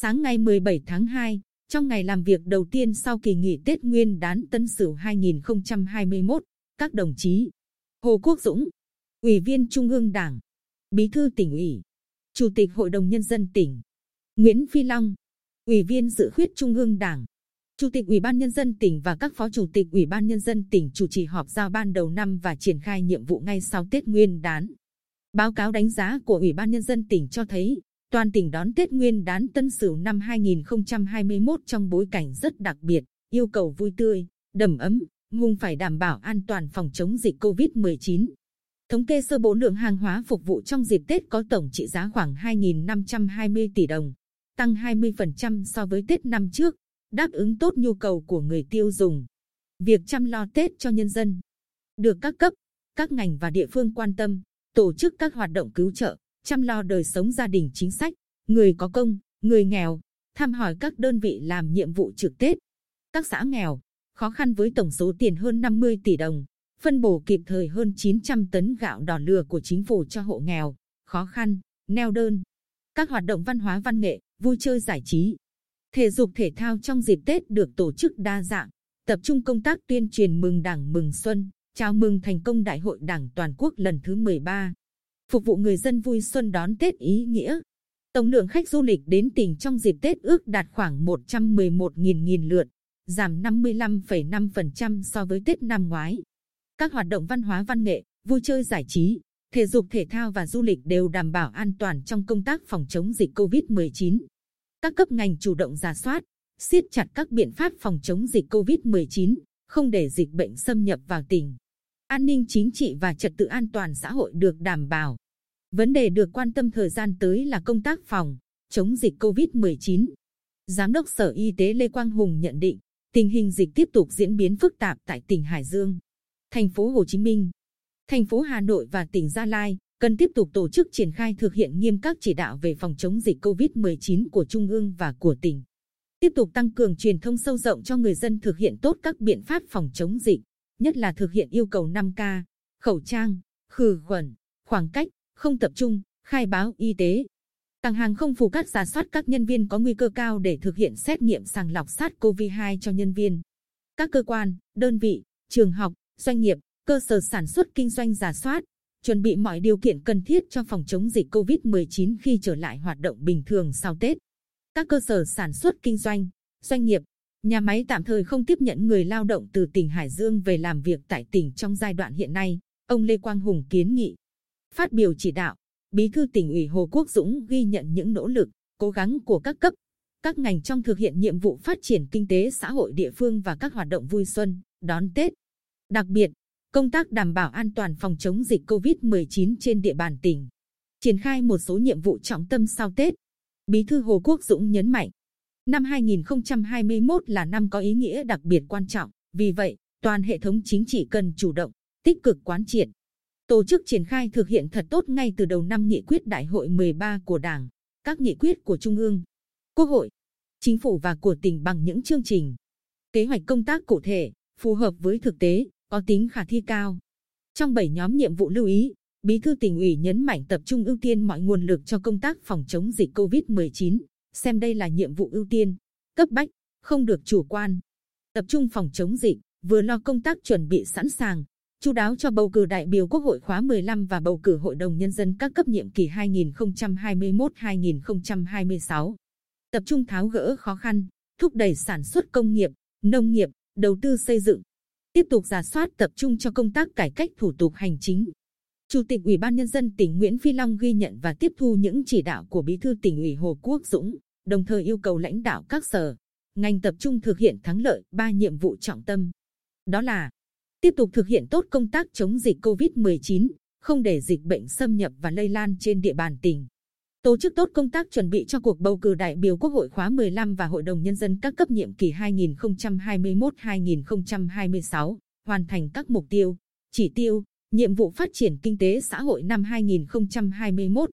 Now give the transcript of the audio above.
Sáng ngày 17 tháng 2, trong ngày làm việc đầu tiên sau kỳ nghỉ Tết Nguyên đán Tân Sửu 2021, các đồng chí Hồ Quốc Dũng, Ủy viên Trung ương Đảng, Bí thư tỉnh ủy, Chủ tịch Hội đồng Nhân dân tỉnh, Nguyễn Phi Long, Ủy viên Dự khuyết Trung ương Đảng, Chủ tịch Ủy ban Nhân dân tỉnh và các phó chủ tịch Ủy ban Nhân dân tỉnh chủ trì họp giao ban đầu năm và triển khai nhiệm vụ ngay sau Tết Nguyên đán. Báo cáo đánh giá của Ủy ban Nhân dân tỉnh cho thấy, toàn tỉnh đón Tết Nguyên đán Tân Sửu năm 2021 trong bối cảnh rất đặc biệt, yêu cầu vui tươi, đầm ấm, nhưng phải đảm bảo an toàn phòng chống dịch COVID-19. Thống kê sơ bộ lượng hàng hóa phục vụ trong dịp Tết có tổng trị giá khoảng 2.520 tỷ đồng, tăng 20% so với Tết năm trước, đáp ứng tốt nhu cầu của người tiêu dùng. Việc chăm lo Tết cho nhân dân được các cấp, các ngành và địa phương quan tâm, tổ chức các hoạt động cứu trợ, chăm lo đời sống gia đình chính sách, người có công, người nghèo, thăm hỏi các đơn vị làm nhiệm vụ trực Tết, các xã nghèo, khó khăn với tổng số tiền hơn 50 tỷ đồng, phân bổ kịp thời hơn 900 tấn gạo đỏ lừa của chính phủ cho hộ nghèo, khó khăn, neo đơn. Các hoạt động văn hóa văn nghệ, vui chơi giải trí, thể dục thể thao trong dịp Tết được tổ chức đa dạng, tập trung công tác tuyên truyền mừng Đảng mừng Xuân, chào mừng thành công Đại hội Đảng toàn quốc lần thứ 13, phục vụ người dân vui xuân đón Tết ý nghĩa. Tổng lượng khách du lịch đến tỉnh trong dịp Tết ước đạt khoảng 111.000 lượt, giảm 55,5% so với Tết năm ngoái. Các hoạt động văn hóa văn nghệ, vui chơi giải trí, thể dục thể thao và du lịch đều đảm bảo an toàn trong công tác phòng chống dịch COVID-19. Các cấp ngành chủ động giả soát, siết chặt các biện pháp phòng chống dịch COVID-19, không để dịch bệnh xâm nhập vào tỉnh. An ninh chính trị và trật tự an toàn xã hội được đảm bảo. Vấn đề được quan tâm thời gian tới là công tác phòng, chống dịch COVID-19. Giám đốc Sở Y tế Lê Quang Hùng nhận định, tình hình dịch tiếp tục diễn biến phức tạp tại tỉnh Hải Dương, thành phố Hồ Chí Minh, thành phố Hà Nội và tỉnh Gia Lai cần tiếp tục tổ chức triển khai thực hiện nghiêm các chỉ đạo về phòng chống dịch COVID-19 của Trung ương và của tỉnh. Tiếp tục tăng cường truyền thông sâu rộng cho người dân thực hiện tốt các biện pháp phòng chống dịch, nhất là thực hiện yêu cầu 5K, khẩu trang, khử khuẩn, khoảng cách, không tập trung, khai báo y tế. Cảng hàng không phủ cát giả soát các nhân viên có nguy cơ cao để thực hiện xét nghiệm sàng lọc SARS-CoV-2 cho nhân viên. Các cơ quan, đơn vị, trường học, doanh nghiệp, cơ sở sản xuất kinh doanh giả soát, chuẩn bị mọi điều kiện cần thiết cho phòng chống dịch COVID-19 khi trở lại hoạt động bình thường sau Tết. Các cơ sở sản xuất kinh doanh, doanh nghiệp, nhà máy tạm thời không tiếp nhận người lao động từ tỉnh Hải Dương về làm việc tại tỉnh trong giai đoạn hiện nay, ông Lê Quang Hùng kiến nghị. Phát biểu chỉ đạo, Bí thư tỉnh ủy Hồ Quốc Dũng ghi nhận những nỗ lực, cố gắng của các cấp, các ngành trong thực hiện nhiệm vụ phát triển kinh tế xã hội địa phương và các hoạt động vui xuân, đón Tết. Đặc biệt, công tác đảm bảo an toàn phòng chống dịch COVID-19 trên địa bàn tỉnh, triển khai một số nhiệm vụ trọng tâm sau Tết. Bí thư Hồ Quốc Dũng nhấn mạnh, năm 2021 là năm có ý nghĩa đặc biệt quan trọng, vì vậy, toàn hệ thống chính trị cần chủ động, tích cực quán triệt, tổ chức triển khai thực hiện thật tốt ngay từ đầu năm nghị quyết đại hội 13 của Đảng, các nghị quyết của Trung ương, Quốc hội, Chính phủ và của tỉnh bằng những chương trình, kế hoạch công tác cụ thể, phù hợp với thực tế, có tính khả thi cao. Trong 7 nhóm nhiệm vụ lưu ý, Bí thư tỉnh ủy nhấn mạnh tập trung ưu tiên mọi nguồn lực cho công tác phòng chống dịch COVID-19, xem đây là nhiệm vụ ưu tiên, cấp bách, không được chủ quan. Tập trung phòng chống dịch, vừa lo công tác chuẩn bị sẵn sàng, chú đáo cho bầu cử đại biểu Quốc hội khóa 15 và bầu cử Hội đồng Nhân dân các cấp nhiệm kỳ 2021-2026. Tập trung tháo gỡ khó khăn, thúc đẩy sản xuất công nghiệp, nông nghiệp, đầu tư xây dựng, tiếp tục giả soát tập trung cho công tác cải cách thủ tục hành chính. Chủ tịch Ủy ban Nhân dân tỉnh Nguyễn Phi Long ghi nhận và tiếp thu những chỉ đạo của Bí thư tỉnh ủy Hồ Quốc Dũng, đồng thời yêu cầu lãnh đạo các sở, ngành tập trung thực hiện thắng lợi ba nhiệm vụ trọng tâm. Đó là tiếp tục thực hiện tốt công tác chống dịch COVID-19, không để dịch bệnh xâm nhập và lây lan trên địa bàn tỉnh. Tổ chức tốt công tác chuẩn bị cho cuộc bầu cử đại biểu Quốc hội khóa 15 và Hội đồng Nhân dân các cấp nhiệm kỳ 2021-2026, hoàn thành các mục tiêu, chỉ tiêu, nhiệm vụ phát triển kinh tế xã hội năm 2021,